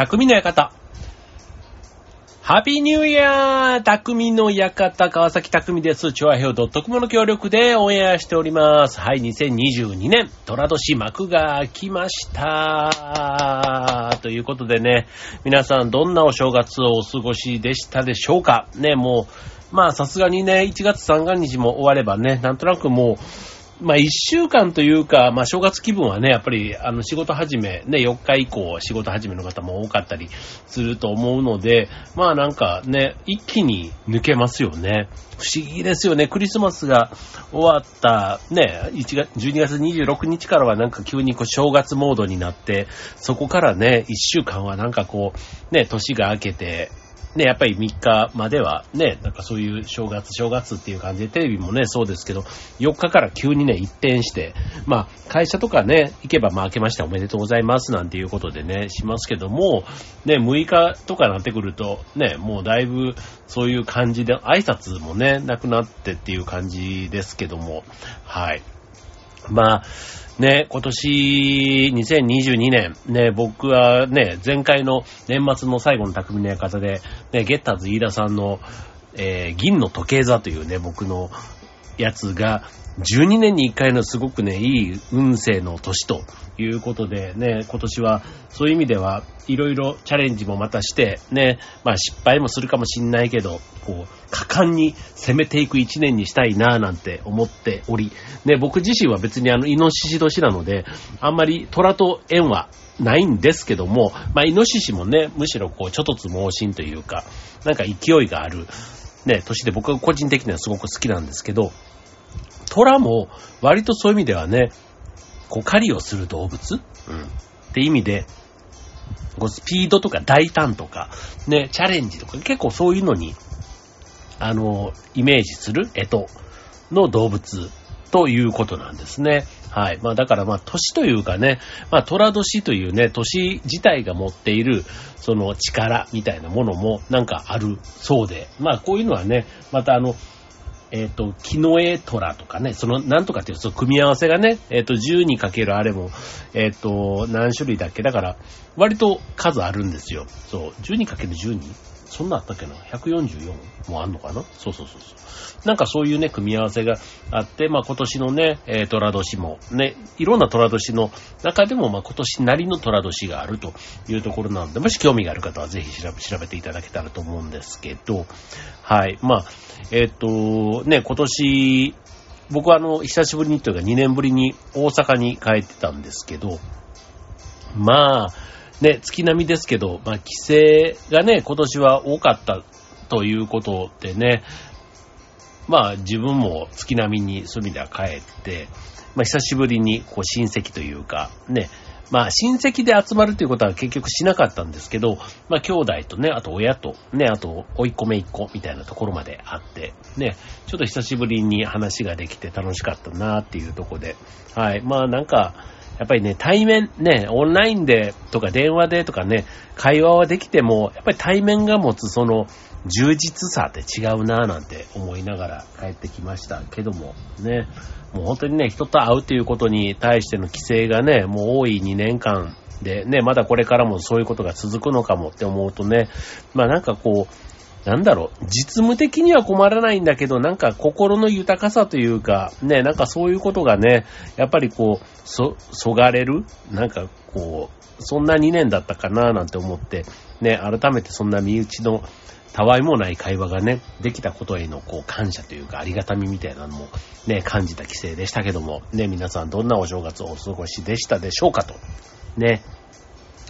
匠の館。ハッピーニューイヤー匠の館、川崎匠です。チョアヘオ .com の協力でオンエアしております。はい、2022年、虎年幕が開きました。ということでね、皆さんどんなお正月をお過ごしでしたでしょうかね、もう、まあさすがにね、1月3日も終わればね、なんとなくもう、まあ一週間というか、まあ正月気分はね、やっぱりあの仕事始め、ね、4日以降仕事始めの方も多かったりすると思うので、まあなんかね、一気に抜けますよね。不思議ですよね。クリスマスが終わったね、1月、12月26日からはなんか急にこう正月モードになって、そこからね、1週間はなんかこう、ね、年が明けて、ね、やっぱり3日まではね、なんかそういう正月、正月っていう感じで、テレビもね、そうですけど、4日から急にね、一転して、まあ、会社とかね、行けば、まあ、明けましておめでとうございますなんていうことでね、しますけども、ね、6日とかなってくると、ね、もうだいぶそういう感じで、挨拶もね、なくなってっていう感じですけども、はい。まあ、ね、今年2022年、ね、僕はね、前回の年末の最後の匠の館で、ね、ゲッターズ飯田さんの、えー、銀の時計座というね、僕のやつが、12年に1回のすごくね、いい運勢の年ということでね、今年はそういう意味ではいろいろチャレンジもまたして、ね、まあ失敗もするかもしんないけど、こう、果敢に攻めていく1年にしたいなぁなんて思っており、ね、僕自身は別にあの、イノシシ年なので、あんまり虎と縁はないんですけども、まあ、イノシシもね、むしろこう、ちょっとつ猛進というか、なんか勢いがある、ね、年で僕は個人的にはすごく好きなんですけど、虎も割とそういう意味ではね、こう狩りをする動物、うん、って意味で、こうスピードとか大胆とか、ね、チャレンジとか結構そういうのに、あの、イメージする干支の動物ということなんですね。はい。まあだからまあ年というかね、まあ虎年というね、年自体が持っているその力みたいなものもなんかあるそうで、まあこういうのはね、またあの、えっ、ー、と、木の絵虎とかね、その、なんとかっていう、その組み合わせがね、えっ、ー、と、12かけるあれも、えっ、ー、と、何種類だっけ？だから、割と数あるんですよ。そう、12かける 12? そんなあったっけな ?144 もあんのかな？そうそうそうそう。なんかそういうね、組み合わせがあって、まあ今年のね、えー、虎年も、ね、いろんな虎年の中でも、まあ今年なりの虎年があるというところなので、もし興味がある方はぜひ調べ調べていただけたらと思うんですけど、はい。まあ、えっ、と、ね、今年、僕はあの、久しぶりにというか2年ぶりに大阪に帰ってたんですけど、まあ、ね、月並みですけど、まあ、帰省がね、今年は多かったということでね、まあ、自分も月並みにそういう意味では帰って、まあ、久しぶりに、こう、親戚というか、ね、まあ、親戚で集まるということは結局しなかったんですけど、まあ、兄弟とね、あと親と、ね、あと、甥いっ子めいっ子みたいなところまであって、ね、ちょっと久しぶりに話ができて楽しかったなっていうとこで、はい、まあ、なんか、やっぱりね、対面、ね、オンラインでとか電話でとかね、会話はできても、やっぱり対面が持つその充実さって違うなぁなんて思いながら帰ってきましたけども、ね、もう本当にね、人と会うということに対しての規制がね、もう多い2年間でね、まだこれからもそういうことが続くのかもって思うとね、まあなんかこう、なんだろう、実務的には困らないんだけど、なんか心の豊かさというか、ね、なんかそういうことがね、やっぱりこう、そ、そがれるなんかこう、そんな2年だったかななんて思って、ね、改めてそんな身内のたわいもない会話がね、できたことへのこう感謝というかありがたみみたいなのもね、感じた規制でしたけども、ね、皆さんどんなお正月をお過ごしでしたでしょうかと。ね。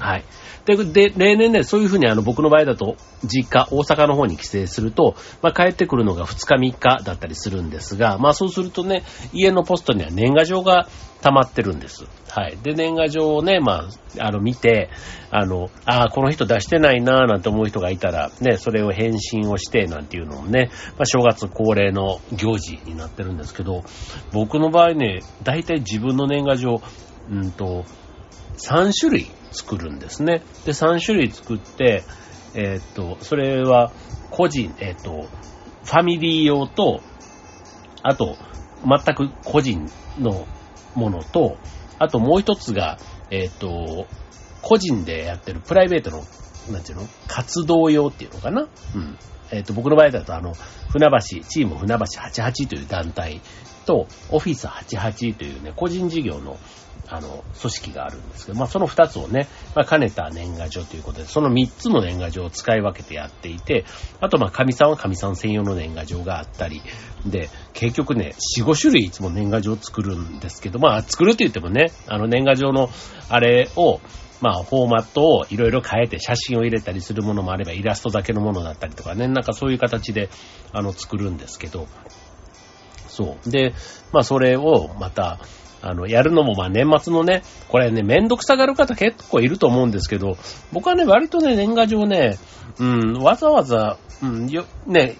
はい。で、で、例年ね、そういうふうにあの、僕の場合だと、実家、大阪の方に帰省すると、まあ、帰ってくるのが2日3日だったりするんですが、まあ、そうするとね、家のポストには年賀状が溜まってるんです。はい。で、年賀状をね、まあ、あの、見て、あの、ああ、この人出してないなーなんて思う人がいたら、ね、それを返信をして、なんていうのもね、まあ、正月恒例の行事になってるんですけど、僕の場合ね、大体自分の年賀状、うんと、3種類作るんですね。で、3種類作って、えー、っと、それは個人、えー、っと、ファミリー用と、あと、全く個人のものと、あともう一つが、えっ、と、個人でやってるプライベートの、なんていうの？活動用っていうのかな？うん。えっ、ー、と、僕の場合だと、あの、船橋、チーム船橋88という団体と、オフィス88というね、個人事業の、あの、組織があるんですけど、まあその2つをね、まあ兼ねた年賀状ということで、その3つの年賀状を使い分けてやっていて、あとまあ神さんは神さん専用の年賀状があったり、で、結局ね、4、5種類いつも年賀状を作るんですけど、まあ作るって言ってもね、あの年賀状のあれを、まあ、フォーマットをいろいろ変えて写真を入れたりするものもあれば、イラストだけのものだったりとかね、なんかそういう形で、あの、作るんですけど、そう。で、まあ、それをまた、あの、やるのも、まあ、年末のね、これね、めんどくさがる方結構いると思うんですけど、僕はね、割とね、年賀状ね、うん、わざわざ、うん、よ、ね、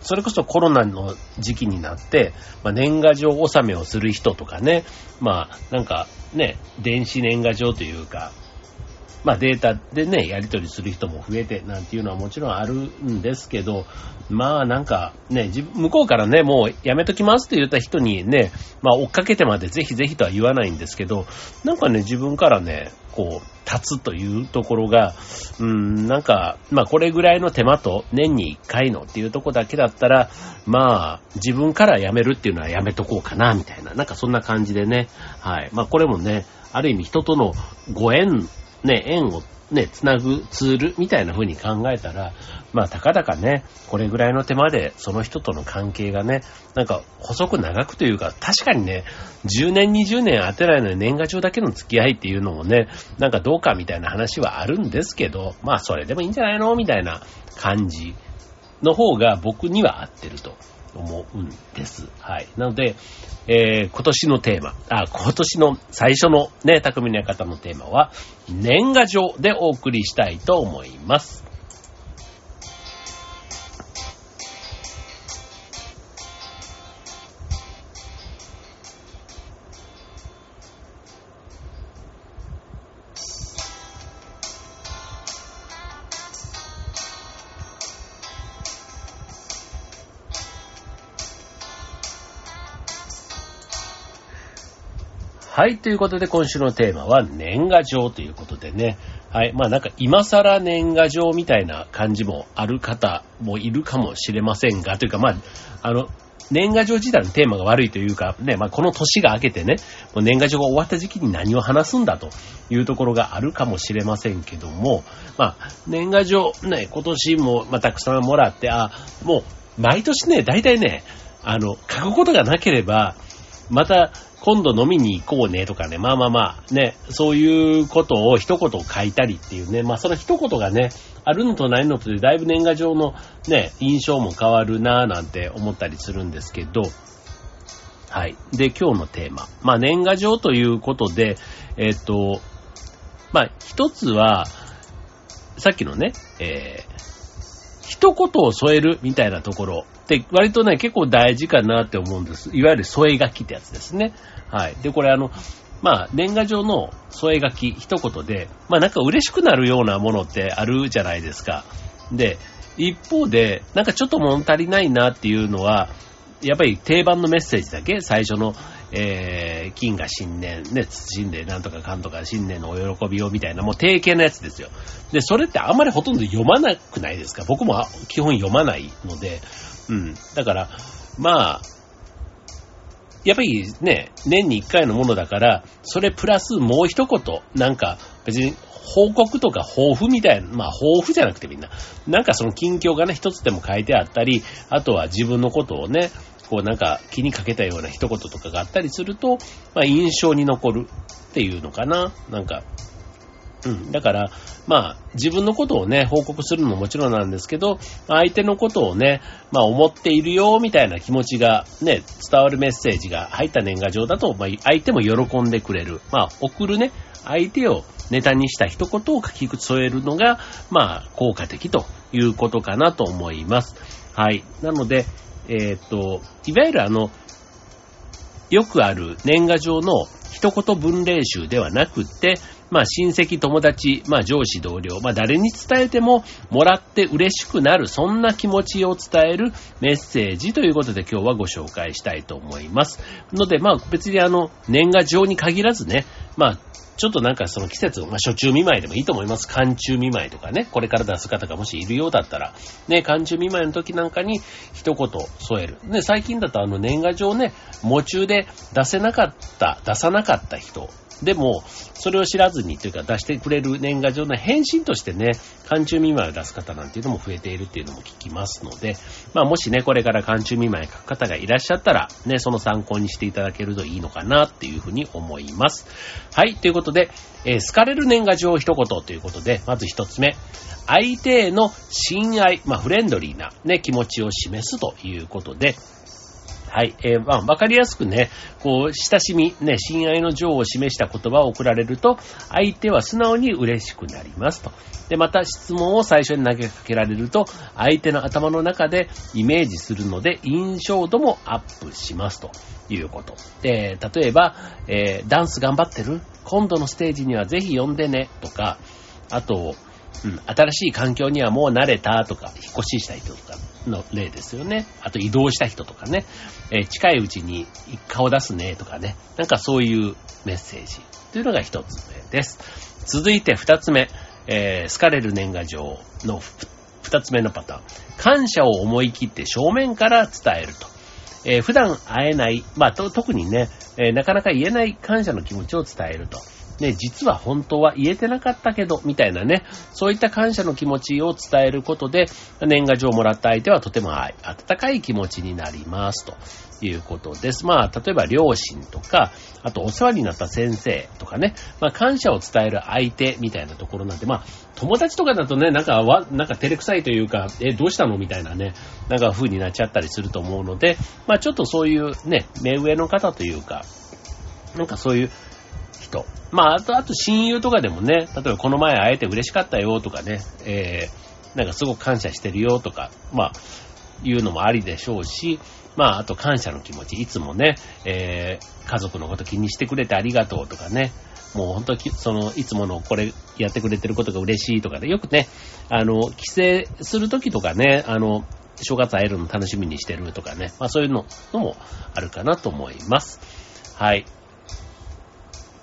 それこそコロナの時期になって、まあ、年賀状納めをする人とかね、まあ、なんかね、電子年賀状というか、まあデータでね、やり取りする人も増えてなんていうのはもちろんあるんですけど、まあなんかね、向こうからね、もうやめときますって言った人にね、まあ追っかけてまでぜひぜひとは言わないんですけど、なんかね、自分からね、こう、立つというところが、うん、なんか、まあこれぐらいの手間と年に1回のっていうとこだけだったら、まあ自分からやめるっていうのはやめとこうかな、みたいな、なんかそんな感じでね、はい。まあこれもね、ある意味人とのご縁ね、縁をね、つなぐツールみたいな風に考えたら、まあ、たかだかね、これぐらいの手間で、その人との関係がね、なんか、細く長くというか、確かにね、10年、20年当てないのに年賀状だけの付き合いっていうのもね、なんかどうかみたいな話はあるんですけど、まあ、それでもいいんじゃないのみたいな感じの方が僕には合ってると。思うんです。はい。なので、えー、今年のテーマ、あ、今年の最初のね、匠の館のテーマは、年賀状でお送りしたいと思います。はい、ということで今週のテーマは年賀状ということでね。はい、まあなんか今更年賀状みたいな感じもある方もいるかもしれませんが、というかまあ、あの、年賀状自体のテーマが悪いというか、ね、まあこの年が明けてね、もう年賀状が終わった時期に何を話すんだというところがあるかもしれませんけども、まあ年賀状ね、今年もまあたくさんもらって、あ、もう毎年ね、大体ね、あの、書くことがなければ、また今度飲みに行こうねとかね、まあまあまあ、ね、そういうことを一言書いたりっていうね、まあその一言がね、あるのとないのとでだいぶ年賀状のね、印象も変わるなぁなんて思ったりするんですけど、はい。で、今日のテーマ。まあ年賀状ということで、えっ、と、まあ一つは、さっきのね、えー、一言を添えるみたいなところ。って割とね、結構大事かなって思うんです。いわゆる添え書きってやつですね。はい。で、これあの、まあ、年賀状の添え書き一言で、まあなんか嬉しくなるようなものってあるじゃないですか。で、一方で、なんかちょっと物足りないなっていうのは、やっぱり定番のメッセージだけ、最初の、えー、金が新年、ね、新年なんとかかんとか新年のお喜びをみたいな、もう定型のやつですよ。で、それってあんまりほとんど読まなくないですか？僕も基本読まないので、うん。だから、まあ、やっぱりね、年に一回のものだから、それプラスもう一言、なんか別に報告とか抱負みたいな、まあ抱負じゃなくてみんな、なんかその近況がね、一つでも書いてあったり、あとは自分のことをね、こうなんか気にかけたような一言とかがあったりすると、まあ印象に残るっていうのかな。なんか、うん。だから、まあ、自分のことをね、報告するのももちろんなんですけど、相手のことをね、まあ、思っているよ、みたいな気持ちがね、伝わるメッセージが入った年賀状だと、まあ、相手も喜んでくれる。まあ、送るね、相手をネタにした一言を書き添えるのが、まあ、効果的ということかなと思います。はい。なので、えー、っと、いわゆるあの、よくある年賀状の一言文例集ではなくって、まあ親戚、友達、まあ上司、同僚、まあ誰に伝えてももらって嬉しくなる、そんな気持ちを伝えるメッセージということで今日はご紹介したいと思います。ので、まあ別にあの、年賀状に限らずね、まあちょっとなんかその季節、まあ、初中見舞いでもいいと思います。寒中見舞いとかね、これから出す方がもしいるようだったら、ね、寒中見舞いの時なんかに一言添える。ね、最近だとあの年賀状ね、夢中で出せなかった、出さなかった人でも、それを知らずにというか出してくれる年賀状の返信としてね、寒中見舞いを出す方なんていうのも増えているっていうのも聞きますので、まあもしね、これから寒中見舞い書く方がいらっしゃったら、ね、その参考にしていただけるといいのかなっていうふうに思います。はい、ということで、えー、好かれる年賀状を一言ということで、まず一つ目、相手への親愛、まあフレンドリーなね、気持ちを示すということで、はい。えー、まあ、わかりやすくね、こう、親しみ、ね、親愛の情を示した言葉を送られると、相手は素直に嬉しくなりますと。で、また質問を最初に投げかけられると、相手の頭の中でイメージするので、印象度もアップしますということ。で、例えば、えー、ダンス頑張ってる？今度のステージにはぜひ呼んでね、とか、あと、うん、新しい環境にはもう慣れた？とか、引っ越しした人とかの例ですよね。あと移動した人とかね、え、近いうちに顔出すねとかね、なんかそういうメッセージというのが一つ目です。続いて二つ目、えー、好かれる年賀状の二つ目のパターン。感謝を思い切って正面から伝えると。えー、普段会えない、まあ、特にね、えー、なかなか言えない感謝の気持ちを伝えると。ね、実は本当は言えてなかったけど、みたいなね、そういった感謝の気持ちを伝えることで、年賀状をもらった相手はとても温かい気持ちになりますということです。まあ、例えば両親とか、あとお世話になった先生とかね、まあ、感謝を伝える相手みたいなところなんで、まあ、友達とかだとね、なんかわ、なんか照れくさいというか、え、どうしたのみたいなね、なんか風になっちゃったりすると思うので、まあ、ちょっとそういうね、目上の方というか、なんかそういう人。まあ、あと、あと親友とかでもね、例えばこの前会えて嬉しかったよとかね、えー、なんかすごく感謝してるよとか、まあ、いうのもありでしょうし、まあ、あと感謝の気持ち、いつもね、えー、家族のこと気にしてくれてありがとうとかね、もう本当その、いつものこれやってくれてることが嬉しいとかで、よくね、あの、帰省するときとかね、あの、正月会えるの楽しみにしてるとかね、まあそういうのもあるかなと思います。はい。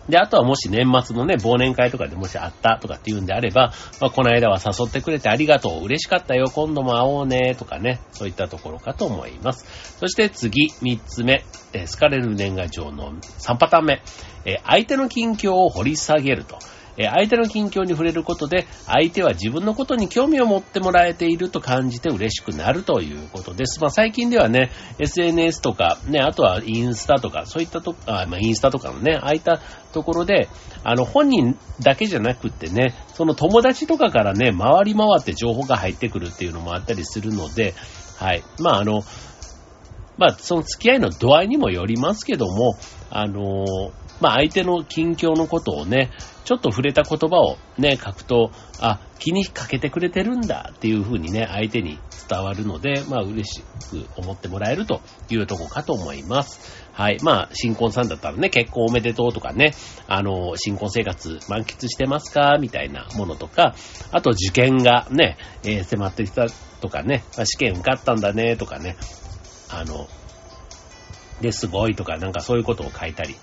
で、あとはもし年末のね、忘年会とかでもしあったとかっていうんであれば、まあ、この間は誘ってくれてありがとう、嬉しかったよ、今度も会おうね、とかね、そういったところかと思います。そして次、三つ目、えー、スカレル年賀状の三パターン目、え、相手の近況を掘り下げると。え相手の近況に触れることで、相手は自分のことに興味を持ってもらえていると感じて嬉しくなるということです。まあ最近ではね、SNS とか、ね、あとはインスタとか、そういったと、あまあインスタとかのね、ああいったところで、あの本人だけじゃなくってね、その友達とかからね、回り回って情報が入ってくるっていうのもあったりするので、はい。まああの、まあその付き合いの度合いにもよりますけども、あのまあ相手の近況のことをね、ちょっと触れた言葉をね、書くと、あ、気にかけてくれてるんだっていう風にね、相手に伝わるので、まあ嬉しく思ってもらえるというとこかと思います。はい。まあ、新婚さんだったらね、結婚おめでとうとかね、あの、新婚生活満喫してますかみたいなものとか、あと受験がね、えー、迫ってきたとかね、試験受かったんだねとかね、あの、で、すごいとか、なんかそういうことを書いたり、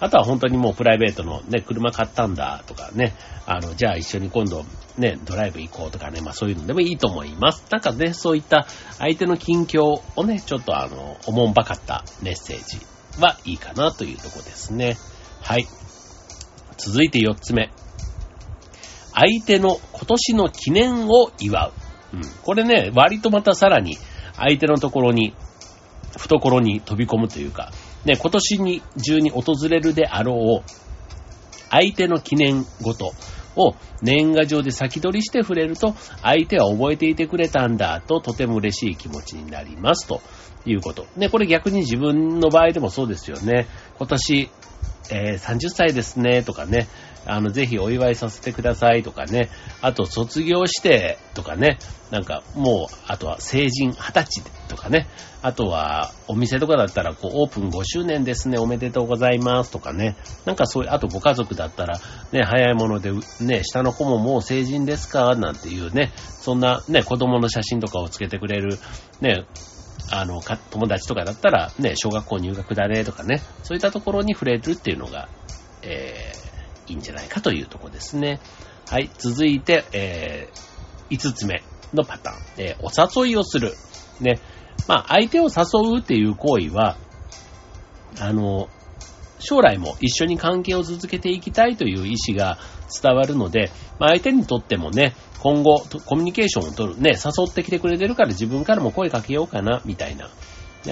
あとは本当にもうプライベートのね、車買ったんだとかね、あの、じゃあ一緒に今度ね、ドライブ行こうとかね、まあそういうのでもいいと思います。なんかね、そういった相手の近況をね、ちょっとあの、おもんばかったメッセージはいいかなというとこですね。はい。続いて4つ目。相手の今年の記念を祝う。うん。これね、割とまたさらに相手のところに、懐に飛び込むというか、ね、今年に中に訪れるであろう、相手の記念ごとを年賀状で先取りして触れると、相手は覚えていてくれたんだと、とても嬉しい気持ちになりますということ。ね、これ逆に自分の場合でもそうですよね。今年、えー、30歳ですね、とかね、あの、ぜひお祝いさせてくださいとかね、あと卒業してとかね、なんかもう、あとは成人20歳とかね、あとはお店とかだったら、こう、オープン5周年ですね、おめでとうございますとかね、なんかそういう、あとご家族だったら、ね、早いもので、ね、下の子ももう成人ですか？なんていうね、そんなね、子供の写真とかをつけてくれる、ね、あの、友達とかだったら、ね、小学校入学だねとかね、そういったところに触れるっていうのが、えーいいんじゃないかというとこですね。はい。続いて、えー、5つ目のパターン。えー、お誘いをする。ね。まあ、相手を誘うっていう行為は、あの、将来も一緒に関係を続けていきたいという意思が伝わるので、まあ、相手にとってもね、今後、コミュニケーションを取る、ね、誘ってきてくれてるから自分からも声かけようかな、みたいな。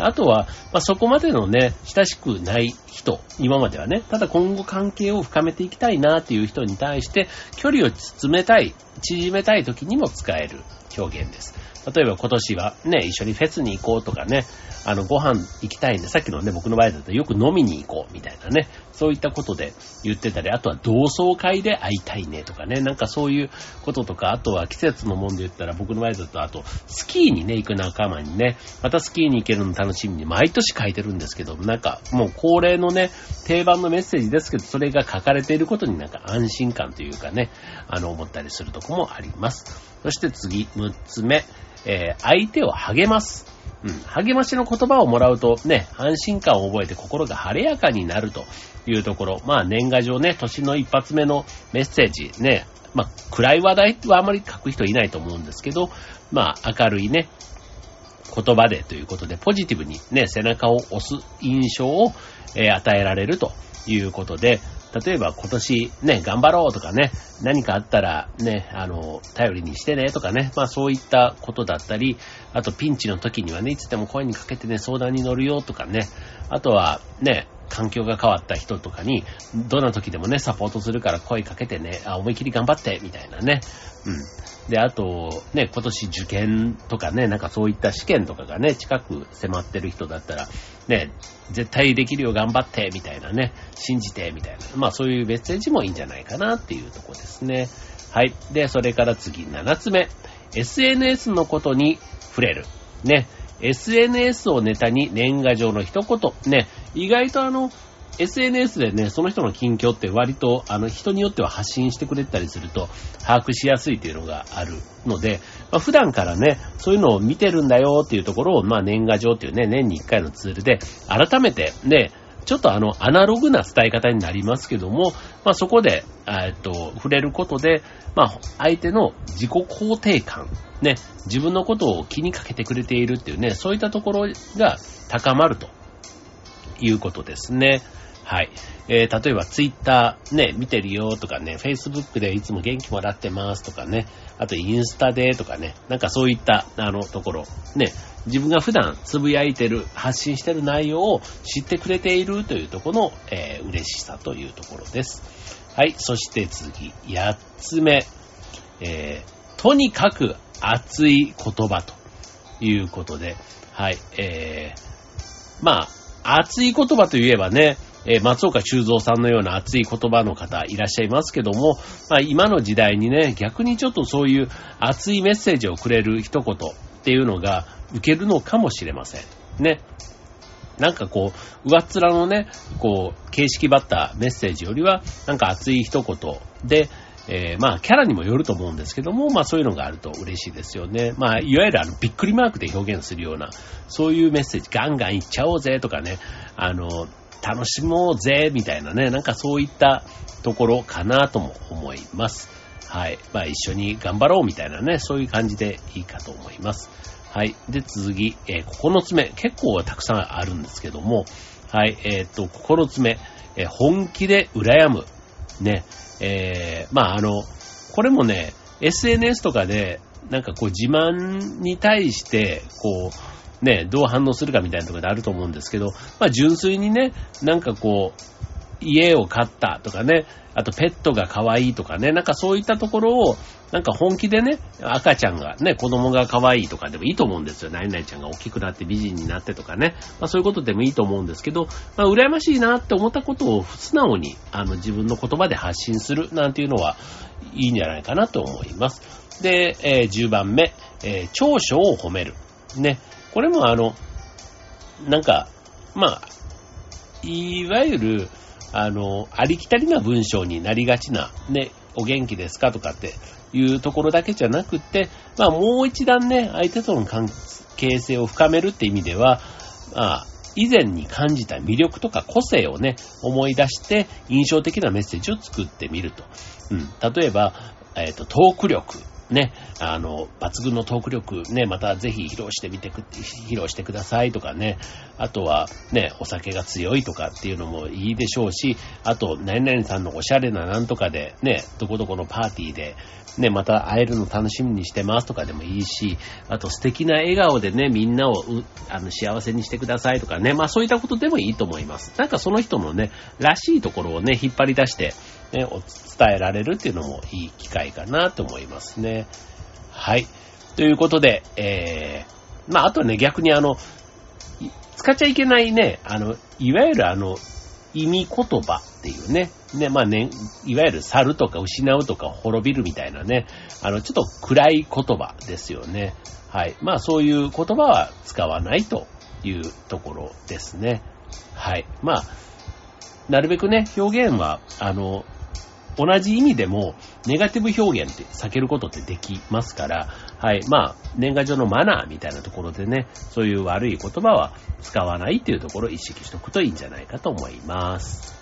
あとは、まあ、そこまでのね、親しくない人、今まではね、ただ今後関係を深めていきたいなっていう人に対して、距離を詰めたい、縮めたい時にも使える表現です。例えば今年はね、一緒にフェスに行こうとかね、あの、ご飯行きたいんで、さっきのね、僕の場合だとよく飲みに行こうみたいなね、そういったことで言ってたり、あとは同窓会で会いたいねとかね、なんかそういうこととか、あとは季節のもんで言ったら僕の場合だと、あと、スキーにね、行く仲間にね、またスキーに行けるの楽しみに毎年書いてるんですけど、なんかもう恒例のね、定番のメッセージですけど、それが書かれていることになんか安心感というかね、あの、思ったりするとこもあります。そして次、6つ目。えー、相手を励ます。うん、励ましの言葉をもらうとね、安心感を覚えて心が晴れやかになるというところ。まあ年賀状ね、年の一発目のメッセージね、まあ暗い話題はあまり書く人いないと思うんですけど、まあ明るいね、言葉でということで、ポジティブにね、背中を押す印象を、えー、与えられるということで、例えば今年ね、頑張ろうとかね、何かあったらね、あの、頼りにしてねとかね、まあそういったことだったり、あとピンチの時にはね、いつでも声にかけてね、相談に乗るよとかね、あとはね、環境が変わった人とかに、どんな時でもね、サポートするから声かけてね、あ、思い切り頑張って、みたいなね。うん。で、あと、ね、今年受験とかね、なんかそういった試験とかがね、近く迫ってる人だったら、ね、絶対できるよ、頑張って、みたいなね、信じて、みたいな。まあそういうメッセージもいいんじゃないかなっていうとこですね。はい。で、それから次、7つ目。SNS のことに触れる。ね。SNS をネタに年賀状の一言。ね。意外とあの、SNS でね、その人の近況って割と、あの、人によっては発信してくれたりすると、把握しやすいというのがあるので、まあ、普段からね、そういうのを見てるんだよっていうところを、まあ、年賀状っていうね、年に一回のツールで、改めてね、ちょっとあの、アナログな伝え方になりますけども、まあ、そこで、えっと、触れることで、まあ、相手の自己肯定感、ね、自分のことを気にかけてくれているっていうね、そういったところが高まるということですね。はい。えー、例えばツイッターね、見てるよとかね、Facebook でいつも元気もらってますとかね、あとインスタでとかね、なんかそういったあのところ、ね、自分が普段つぶやいてる、発信してる内容を知ってくれているというところの、えー、嬉しさというところです。はい。そして次、八つ目。えー、とにかく熱い言葉ということで、はい。えー、まあ、熱い言葉といえばね、え、松岡修造さんのような熱い言葉の方いらっしゃいますけども、まあ、今の時代にね、逆にちょっとそういう熱いメッセージをくれる一言っていうのが受けるのかもしれません。ね。なんかこう、上っ面のね、こう、形式ばったメッセージよりは、なんか熱い一言で、えー、まあ、キャラにもよると思うんですけども、まあそういうのがあると嬉しいですよね。まあ、いわゆるあの、びっくりマークで表現するような、そういうメッセージ、ガンガンいっちゃおうぜとかね、あの、楽しもうぜ、みたいなね、なんかそういったところかなとも思います。はい。まあ一緒に頑張ろうみたいなね、そういう感じでいいかと思います。はい。で、次、えー、9つ目。結構たくさんあるんですけども、はい。えー、っと、9つ目。えー、本気で羨む。ね。えー、まああの、これもね、SNS とかで、なんかこう自慢に対して、こう、ね、どう反応するかみたいなところであると思うんですけど、まあ純粋にね、なんかこう、家を買ったとかね、あとペットが可愛いとかね、なんかそういったところを、なんか本気でね、赤ちゃんがね、子供が可愛いとかでもいいと思うんですよ。何々ちゃんが大きくなって美人になってとかね。まあそういうことでもいいと思うんですけど、まあ羨ましいなって思ったことを素直に、あの自分の言葉で発信するなんていうのはいいんじゃないかなと思います。で、えー、10番目、えー、長所を褒める。ね。これもあの、なんか、まあ、いわゆる、あの、ありきたりな文章になりがちな、ね、お元気ですかとかっていうところだけじゃなくて、まあもう一段ね、相手との関係性を深めるって意味では、まあ、以前に感じた魅力とか個性をね、思い出して印象的なメッセージを作ってみると。うん。例えば、えっ、ー、と、トーク力。ね、あの、抜群のトーク力、ね、またぜひ披露してみてく、披露してくださいとかね、あとは、ね、お酒が強いとかっていうのもいいでしょうし、あと、何々さんのおしゃれななんとかで、ね、どこどこのパーティーで、ね、また会えるの楽しみにしてますとかでもいいし、あと素敵な笑顔でね、みんなをあの幸せにしてくださいとかね、まあそういったことでもいいと思います。なんかその人のね、らしいところをね、引っ張り出して、ね、お伝えられるっていうのもいい機会かなと思いますね。はい。ということで、えー、まああとね、逆にあの、使っちゃいけないね、あの、いわゆるあの、意味言葉っていうね、ね、まあね、いわゆる去るとか失うとか滅びるみたいなね、あの、ちょっと暗い言葉ですよね。はい。まあそういう言葉は使わないというところですね。はい。まあ、なるべくね、表現は、あの、同じ意味でも、ネガティブ表現って避けることってできますから、はい。まあ、年賀状のマナーみたいなところでね、そういう悪い言葉は使わないっていうところを意識しておくといいんじゃないかと思います。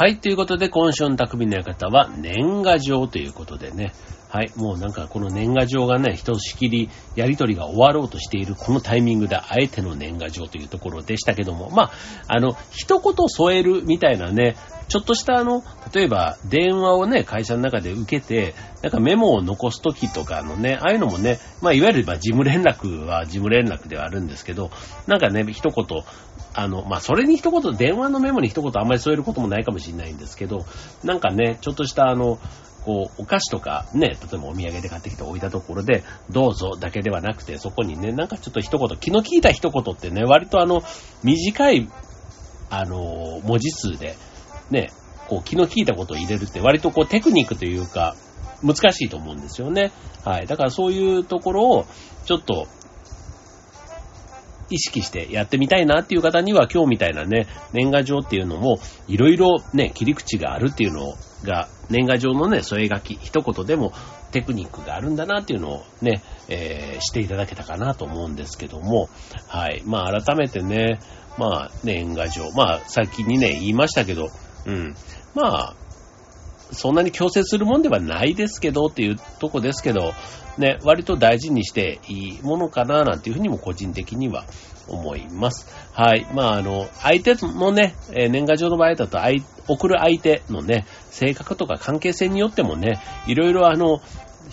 はい、ということで、今週の匠の館は年賀状ということでね。はい、もうなんかこの年賀状がね、ひとしきりやりとりが終わろうとしているこのタイミングで、あえての年賀状というところでしたけども、まあ、あの、一言添えるみたいなね、ちょっとしたあの、例えば電話をね、会社の中で受けて、なんかメモを残すときとかのね、ああいうのもね、まあ、いわゆるま事務連絡は事務連絡ではあるんですけど、なんかね、一言、あの、まあ、それに一言、電話のメモに一言あんまり添えることもないかもしれないんですけど、なんかね、ちょっとしたあの、こう、お菓子とかね、例えばお土産で買ってきて置いたところで、どうぞだけではなくて、そこにね、なんかちょっと一言、気の利いた一言ってね、割とあの、短い、あの、文字数で、ね、こう、気の利いたことを入れるって割とこう、テクニックというか、難しいと思うんですよね。はい。だからそういうところを、ちょっと、意識してやってみたいなっていう方には今日みたいなね、年賀状っていうのもいろいろね、切り口があるっていうのが、年賀状のね、添え書き、一言でもテクニックがあるんだなっていうのをね、えー、していただけたかなと思うんですけども、はい。まあ改めてね、まあ年賀状、まあ先にね、言いましたけど、うん。まあ、そんなに強制するもんではないですけどっていうとこですけど、ね、割と大事にしていいものかななんていうふうにも個人的には思います。はい。まあ、あの、相手のね、年賀状の場合だと、送る相手のね、性格とか関係性によってもね、いろいろあの、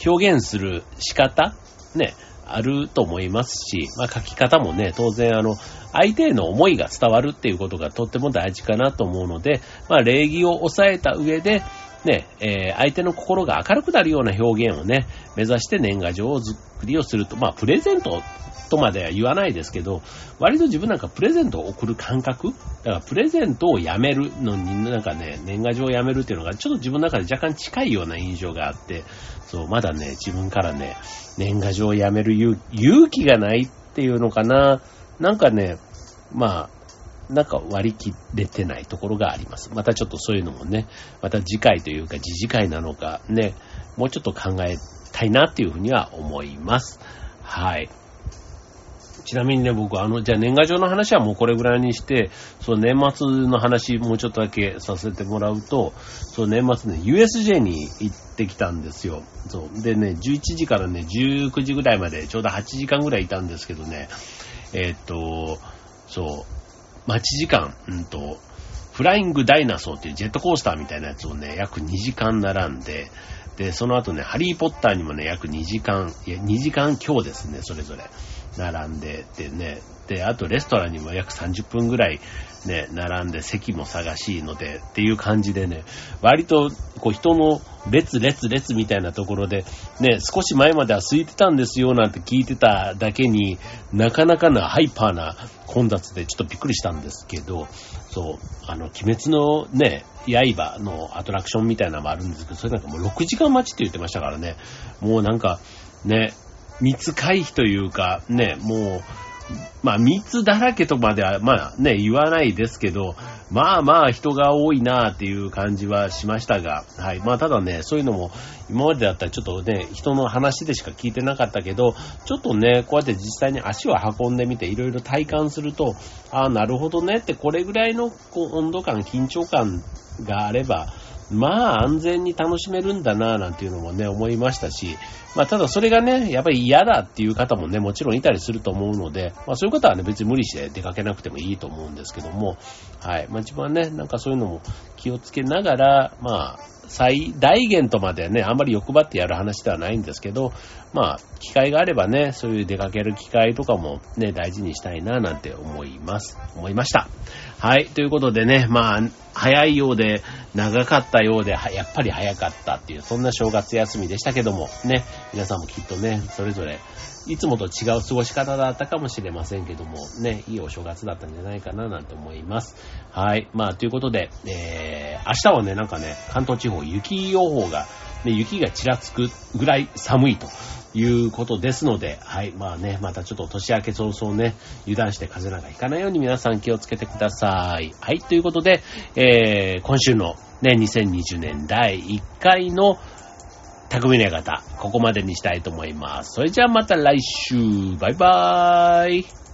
表現する仕方、ね、あると思いますし、まあ書き方もね、当然あの、相手への思いが伝わるっていうことがとっても大事かなと思うので、まあ礼儀を抑えた上で、ね、えー、相手の心が明るくなるような表現をね、目指して年賀状を作りをすると、まあ、プレゼントとまでは言わないですけど、割と自分なんかプレゼントを送る感覚。だからプレゼントをやめるのになんかね、年賀状をやめるっていうのがちょっと自分の中で若干近いような印象があって、そう、まだね、自分からね、年賀状をやめる勇気がないっていうのかな。なんかね、まあ、なんか割り切れてないところがあります。またちょっとそういうのもね、また次回というか次次回なのかね、もうちょっと考えたいなっていうふうには思います。はい。ちなみにね、僕、あの、じゃあ年賀状の話はもうこれぐらいにして、その年末の話もうちょっとだけさせてもらうと、その年末ね、USJ に行ってきたんですよ。そう。でね、11時からね、19時ぐらいまでちょうど8時間ぐらいいたんですけどね、えー、っと、そう、待ち時間、うんと、フライングダイナソーっていうジェットコースターみたいなやつをね、約2時間並んで、で、その後ね、ハリーポッターにもね、約2時間、いや、2時間強ですね、それぞれ。並んでてね、で、あとレストランにも約30分ぐらいね、並んで席も探しいのでっていう感じでね、割とこう人の列列列みたいなところで、ね、少し前までは空いてたんですよなんて聞いてただけになかなかなハイパーな混雑でちょっとびっくりしたんですけど、そう、あの、鬼滅のね、刃のアトラクションみたいなのもあるんですけど、それなんかもう6時間待ちって言ってましたからね、もうなんか、ね、密回避というか、ね、もう、まあ、密だらけとまでは、まあね、言わないですけど、まあまあ人が多いなっていう感じはしましたが、はい。まあただね、そういうのも今までだったらちょっとね、人の話でしか聞いてなかったけど、ちょっとね、こうやって実際に足を運んでみていろいろ体感すると、ああ、なるほどねってこれぐらいのこう温度感、緊張感があれば、まあ安全に楽しめるんだなぁなんていうのもね、思いましたし、まあただそれがね、やっぱり嫌だっていう方もね、もちろんいたりすると思うので、まあそういう方はね、別に無理して出かけなくてもいいと思うんですけども、はい。まあ自分はね、なんかそういうのも気をつけながら、まあ、最大限とまでね、あんまり欲張ってやる話ではないんですけど、まあ、機会があればね、そういう出かける機会とかもね、大事にしたいななんて思います。思いました。はい。ということでね、まあ、早いようで、長かったようで、やっぱり早かったっていう、そんな正月休みでしたけども、ね、皆さんもきっとね、それぞれ、いつもと違う過ごし方だったかもしれませんけども、ね、いいお正月だったんじゃないかななんて思います。はい。まあ、ということで、えー、明日はね、なんかね、関東地方雪予報が、ね、雪がちらつくぐらい寒いということですので、はい。まあね、またちょっと年明け早々ね、油断して風邪なんかひかないように皆さん気をつけてください。はい。ということで、えー、今週のね、2020年第1回の匠の館、ここまでにしたいと思います。それじゃあまた来週、バイバーイ。